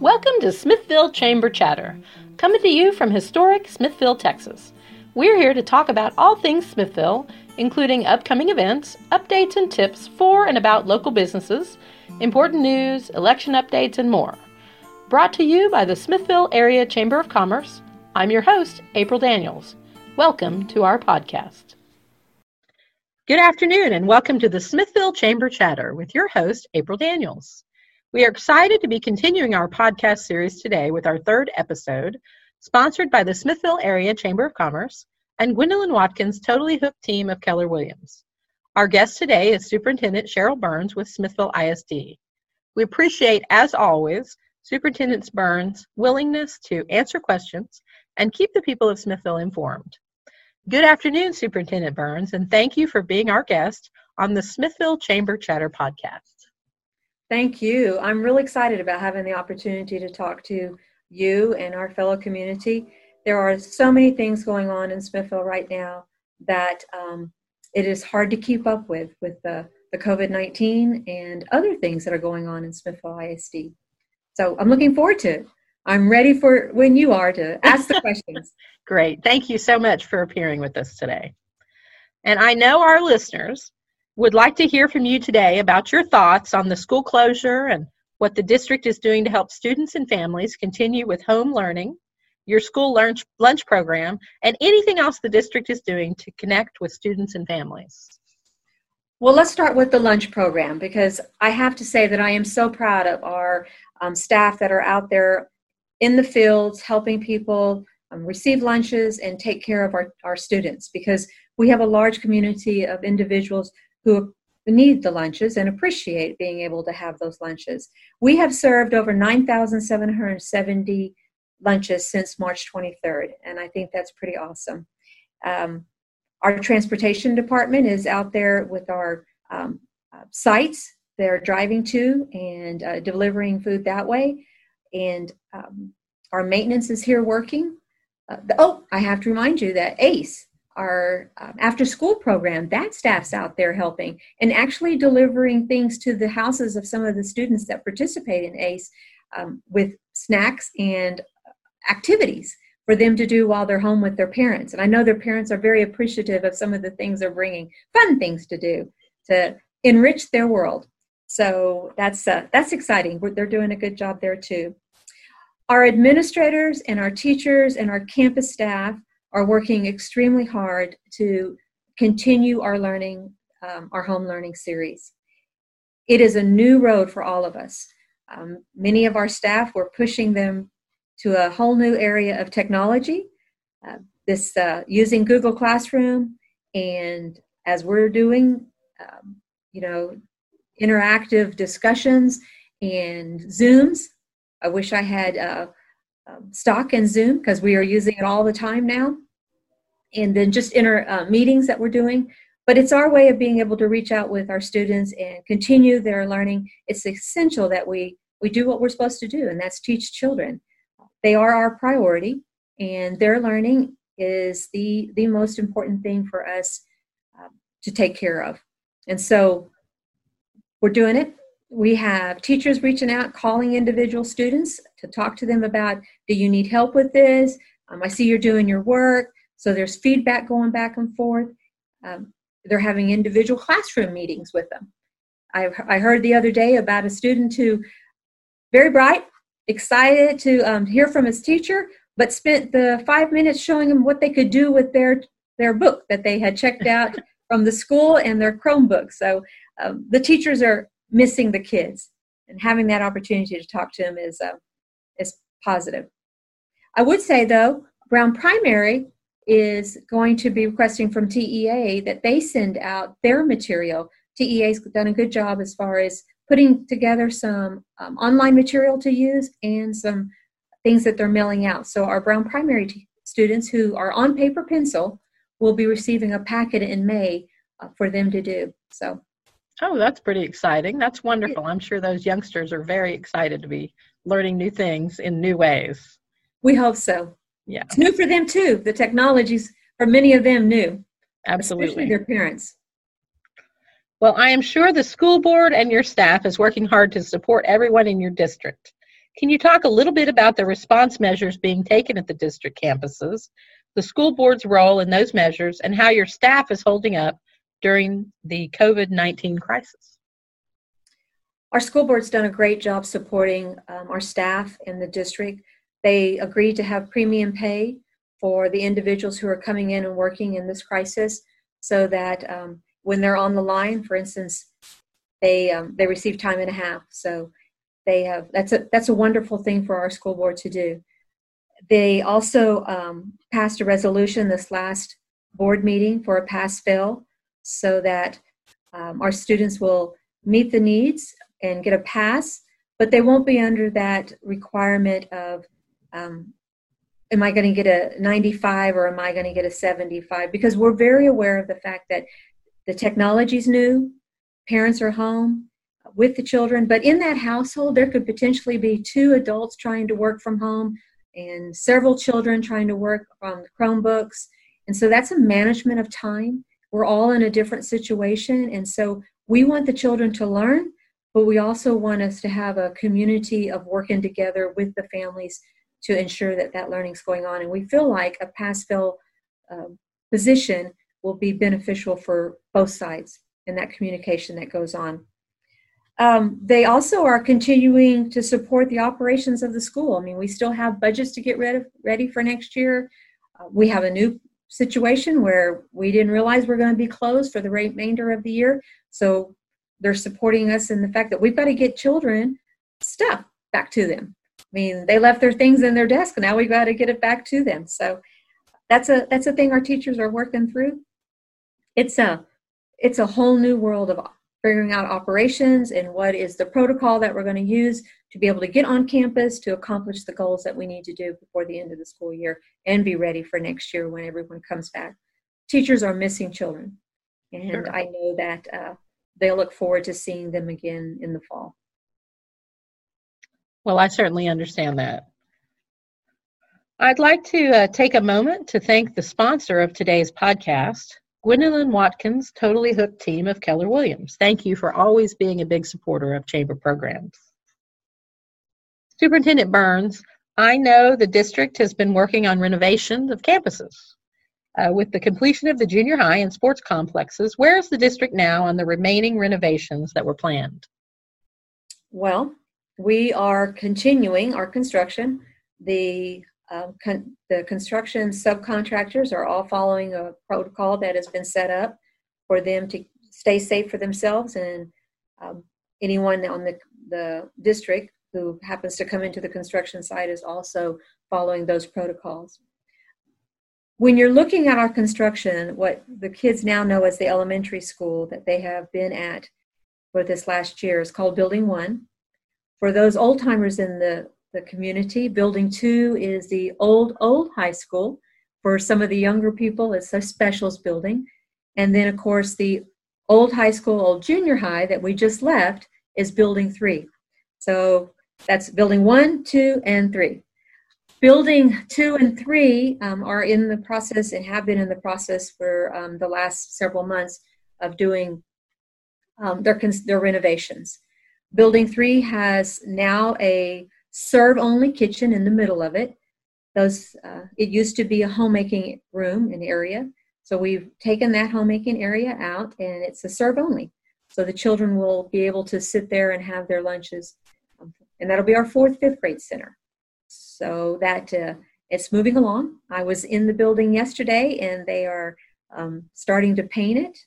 Welcome to Smithville Chamber Chatter, coming to you from historic Smithville, Texas. We're here to talk about all things Smithville, including upcoming events, updates and tips for and about local businesses, important news, election updates, and more. Brought to you by the Smithville Area Chamber of Commerce, I'm your host, April Daniels. Welcome to our podcast. Good afternoon, and welcome to the Smithville Chamber Chatter with your host, April Daniels. We are excited to be continuing our podcast series today with our third episode, sponsored by the Smithville Area Chamber of Commerce and Gwendolyn Watkins' Totally Hooked team of Keller Williams. Our guest today is Superintendent Cheryl Burns with Smithville ISD. We appreciate, as always, Superintendent Burns' willingness to answer questions and keep the people of Smithville informed. Good afternoon, Superintendent Burns, and thank you for being our guest on the Smithville Chamber Chatter podcast. Thank you. I'm really excited about having the opportunity to talk to you and our fellow community. There are so many things going on in Smithville right now that um, it is hard to keep up with, with the, the COVID 19 and other things that are going on in Smithville ISD. So I'm looking forward to it. I'm ready for when you are to ask the questions. Great. Thank you so much for appearing with us today. And I know our listeners would like to hear from you today about your thoughts on the school closure and what the district is doing to help students and families continue with home learning, your school lunch, lunch program, and anything else the district is doing to connect with students and families. Well, let's start with the lunch program because I have to say that I am so proud of our um, staff that are out there in the fields helping people um, receive lunches and take care of our, our students because we have a large community of individuals who need the lunches and appreciate being able to have those lunches. We have served over 9,770 lunches since March 23rd, and I think that's pretty awesome. Um, our transportation department is out there with our um, uh, sites they're driving to and uh, delivering food that way. And um, our maintenance is here working. Uh, the, oh, I have to remind you that ACE our um, after school program that staff's out there helping and actually delivering things to the houses of some of the students that participate in ace um, with snacks and activities for them to do while they're home with their parents. And i know their parents are very appreciative of some of the things they're bringing fun things to do to enrich their world. So that's uh, that's exciting. They're doing a good job there too. Our administrators and our teachers and our campus staff are working extremely hard to continue our learning, um, our home learning series. It is a new road for all of us. Um, many of our staff, were pushing them to a whole new area of technology. Uh, this uh, using Google Classroom, and as we're doing, um, you know, interactive discussions and Zooms. I wish I had uh, um, stock in Zoom because we are using it all the time now. And then just inner uh, meetings that we're doing. But it's our way of being able to reach out with our students and continue their learning. It's essential that we, we do what we're supposed to do, and that's teach children. They are our priority, and their learning is the, the most important thing for us uh, to take care of. And so we're doing it we have teachers reaching out, calling individual students to talk to them about do you need help with this? Um, I see you're doing your work. So there's feedback going back and forth. Um, they're having individual classroom meetings with them. I, I heard the other day about a student who, very bright, excited to um, hear from his teacher, but spent the five minutes showing him what they could do with their their book that they had checked out from the school and their Chromebook. So um, the teachers are missing the kids and having that opportunity to talk to them is uh, is positive. I would say though, Brown Primary is going to be requesting from TEA that they send out their material. TEA's done a good job as far as putting together some um, online material to use and some things that they're mailing out. So our Brown Primary t- students who are on paper pencil will be receiving a packet in May uh, for them to do. So Oh, that's pretty exciting. That's wonderful. I'm sure those youngsters are very excited to be learning new things in new ways. We hope so. Yeah. It's new for them too. The technologies for many of them new. Absolutely. their parents. Well, I am sure the school board and your staff is working hard to support everyone in your district. Can you talk a little bit about the response measures being taken at the district campuses, the school board's role in those measures, and how your staff is holding up during the COVID 19 crisis? Our school board's done a great job supporting um, our staff in the district. They agreed to have premium pay for the individuals who are coming in and working in this crisis so that um, when they're on the line, for instance, they um, they receive time and a half. So they have that's a that's a wonderful thing for our school board to do. They also um, passed a resolution this last board meeting for a pass fail so that um, our students will meet the needs and get a pass, but they won't be under that requirement of um, am I going to get a 95 or am I going to get a 75? Because we're very aware of the fact that the technology is new, parents are home with the children, but in that household, there could potentially be two adults trying to work from home and several children trying to work on the Chromebooks. And so that's a management of time. We're all in a different situation. And so we want the children to learn, but we also want us to have a community of working together with the families to ensure that that learning is going on. And we feel like a pass uh, position will be beneficial for both sides and that communication that goes on. Um, they also are continuing to support the operations of the school. I mean, we still have budgets to get ready, ready for next year. Uh, we have a new situation where we didn't realize we're going to be closed for the remainder of the year. So they're supporting us in the fact that we've got to get children stuff back to them. I mean, they left their things in their desk, now we've got to get it back to them. So that's a that's a thing our teachers are working through. It's a it's a whole new world of figuring out operations and what is the protocol that we're going to use to be able to get on campus to accomplish the goals that we need to do before the end of the school year and be ready for next year when everyone comes back. Teachers are missing children, and sure. I know that uh, they look forward to seeing them again in the fall. Well, I certainly understand that. I'd like to uh, take a moment to thank the sponsor of today's podcast, Gwendolyn Watkins, Totally Hooked team of Keller Williams. Thank you for always being a big supporter of chamber programs. Superintendent Burns, I know the district has been working on renovations of campuses. Uh, with the completion of the junior high and sports complexes, where is the district now on the remaining renovations that were planned? Well, we are continuing our construction. The um, con- the construction subcontractors are all following a protocol that has been set up for them to stay safe for themselves and um, anyone on the, the district who happens to come into the construction site is also following those protocols. When you're looking at our construction, what the kids now know as the elementary school that they have been at for this last year is called Building One. For those old timers in the the community. Building two is the old, old high school. For some of the younger people, it's a specials building. And then, of course, the old high school, old junior high that we just left is building three. So that's building one, two, and three. Building two and three um, are in the process and have been in the process for um, the last several months of doing um, their, their renovations. Building three has now a serve only kitchen in the middle of it. Those uh, it used to be a homemaking room and area, so we've taken that homemaking area out, and it's a serve only. So the children will be able to sit there and have their lunches, and that'll be our fourth, fifth grade center. So that uh, it's moving along. I was in the building yesterday, and they are um, starting to paint it.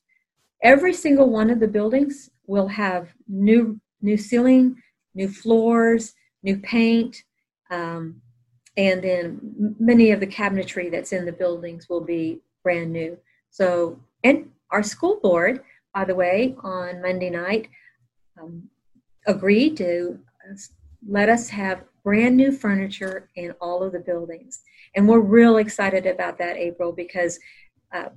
Every single one of the buildings will have new new ceiling, new floors, new paint, um, and then many of the cabinetry that's in the buildings will be brand new. So, and our school board, by the way, on Monday night, um, agreed to let us have brand new furniture in all of the buildings. And we're real excited about that, April, because uh,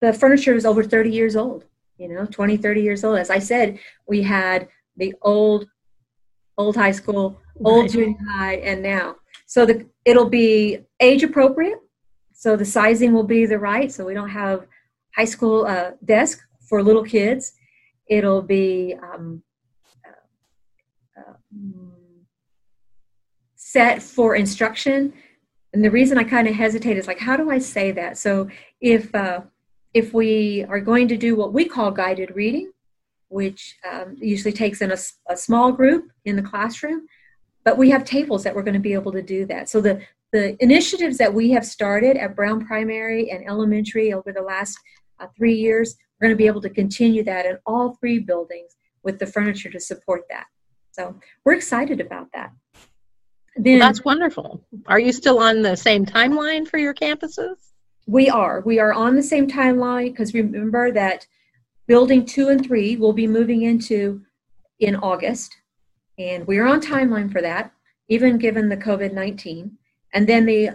the furniture is over 30 years old, you know, 20, 30 years old. As I said, we had the old old high school, old junior high, and now. So the it'll be age appropriate. So the sizing will be the right. So we don't have high school uh, desk for little kids. It'll be um, uh, uh, set for instruction. And the reason I kind of hesitate is like, how do I say that? So if uh, if we are going to do what we call guided reading, which um, usually takes in a, a small group in the classroom, but we have tables that we're going to be able to do that. So the the initiatives that we have started at Brown Primary and Elementary over the last uh, three years, we're going to be able to continue that in all three buildings with the furniture to support that. So we're excited about that. Then, well, that's wonderful. Are you still on the same timeline for your campuses? We are. We are on the same timeline because remember that building two and three will be moving into in August, and we are on timeline for that, even given the COVID 19. And then the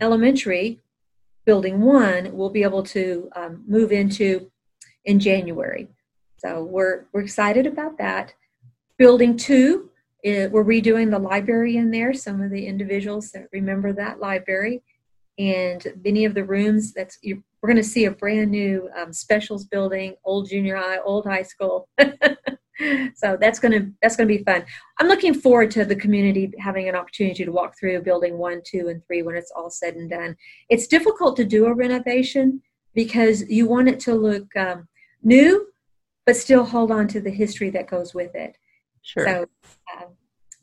elementary building one will be able to um, move into in January. So we're, we're excited about that. Building two, it, we're redoing the library in there. Some of the individuals that remember that library and many of the rooms that's you, we're going to see a brand new um, specials building, old junior high, old high school. so that's going to that's going to be fun. I'm looking forward to the community having an opportunity to walk through building one, two, and three when it's all said and done. It's difficult to do a renovation because you want it to look um, new, but still hold on to the history that goes with it. Sure. So uh,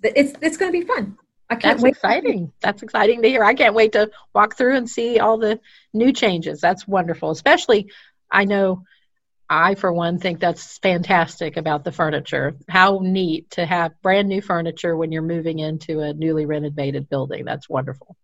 it's it's going to be fun. I can't That's wait. exciting. That's exciting to hear. I can't wait to walk through and see all the new changes. That's wonderful. Especially, I know I, for one, think that's fantastic about the furniture. How neat to have brand new furniture when you're moving into a newly renovated building. That's wonderful.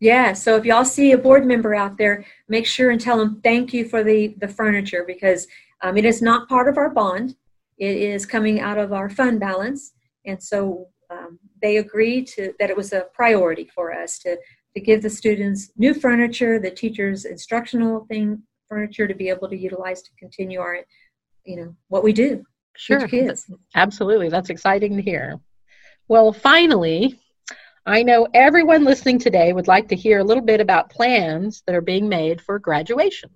Yeah, so if y'all see a board member out there, make sure and tell them thank you for the, the furniture because um, it is not part of our bond. It is coming out of our fund balance. And so um, they agreed to that it was a priority for us to to give the students new furniture, the teachers instructional thing furniture to be able to utilize to continue our, you know, what we do. Sure, kids. absolutely. That's exciting to hear. Well, finally, I know everyone listening today would like to hear a little bit about plans that are being made for graduation.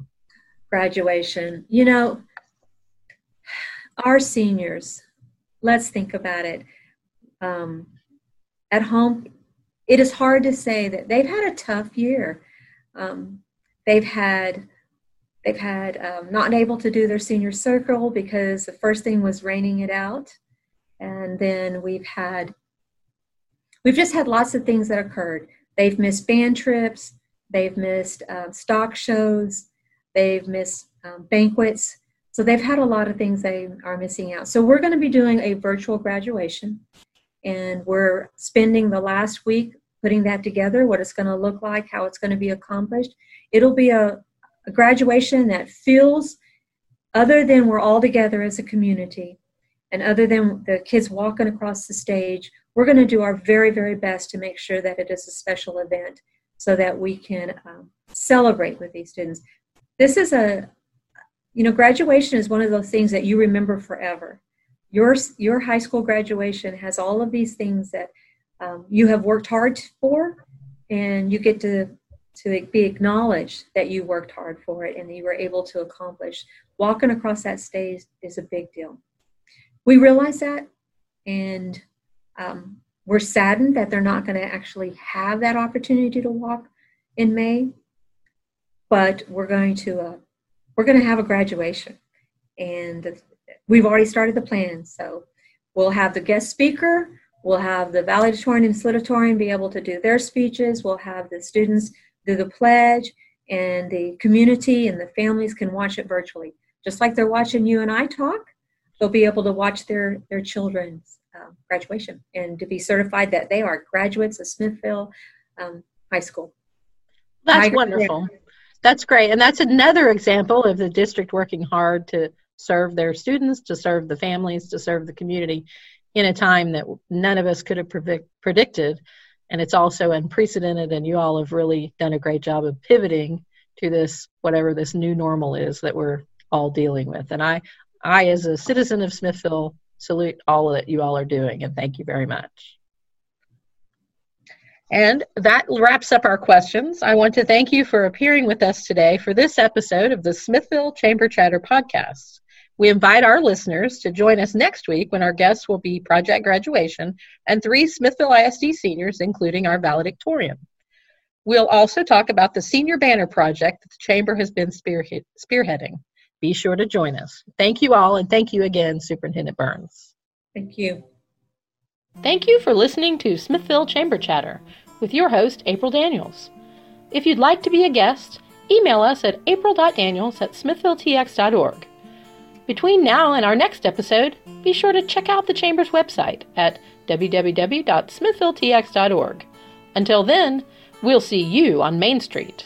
Graduation. You know, our seniors, let's think about it um, at home, it is hard to say that they've had a tough year. Um, they've had they've had um, not able to do their senior circle because the first thing was raining it out, and then we've had we've just had lots of things that occurred. They've missed band trips. They've missed uh, stock shows. They've missed um, banquets. So they've had a lot of things they are missing out. So we're going to be doing a virtual graduation and we're spending the last week putting that together what it's going to look like how it's going to be accomplished. It'll be a, a, graduation that feels other than we're all together as a community. And other than the kids walking across the stage we're going to do our very very best to make sure that it is a special event so that we can um, celebrate with these students. This is a you know graduation is one of those things that you remember forever your your high school graduation has all of these things that um, you have worked hard for and you get to to be acknowledged that you worked hard for it and you were able to accomplish. Walking across that stage is a big deal. We realize that and um, we're saddened that they're not going to actually have that opportunity to walk in may but we're going to uh, we're going to have a graduation. And we've already started the plans. So we'll have the guest speaker, we'll have the valedictorian and salutatorian be able to do their speeches, we'll have the students do the pledge, and the community and the families can watch it virtually. Just like they're watching you and I talk, they'll be able to watch their, their children's um, graduation and to be certified that they are graduates of Smithville um, High School. That's wonderful. That's great. And that's another example of the district working hard to serve their students, to serve the families, to serve the community in a time that none of us could have predicted. And it's also unprecedented, and you all have really done a great job of pivoting to this, whatever this new normal is that we're all dealing with. And I, I, as a citizen of Smithville, salute all that you all are doing, and thank you very much. And that wraps up our questions. I want to thank you for appearing with us today for this episode of the Smithville Chamber Chatter podcast. We invite our listeners to join us next week when our guests will be Project Graduation and three Smithville ISD seniors, including our valedictorian. We'll also talk about the Senior Banner Project that the Chamber has been spearhead- spearheading. Be sure to join us. Thank you all, and thank you again, Superintendent Burns. Thank you. Thank you for listening to Smithville Chamber Chatter with your host, April Daniels. If you'd like to be a guest, email us at april.daniels at smithvilletx.org. Between now and our next episode, be sure to check out the Chamber's website at www.smithvilletx.org. Until then, we'll see you on Main Street.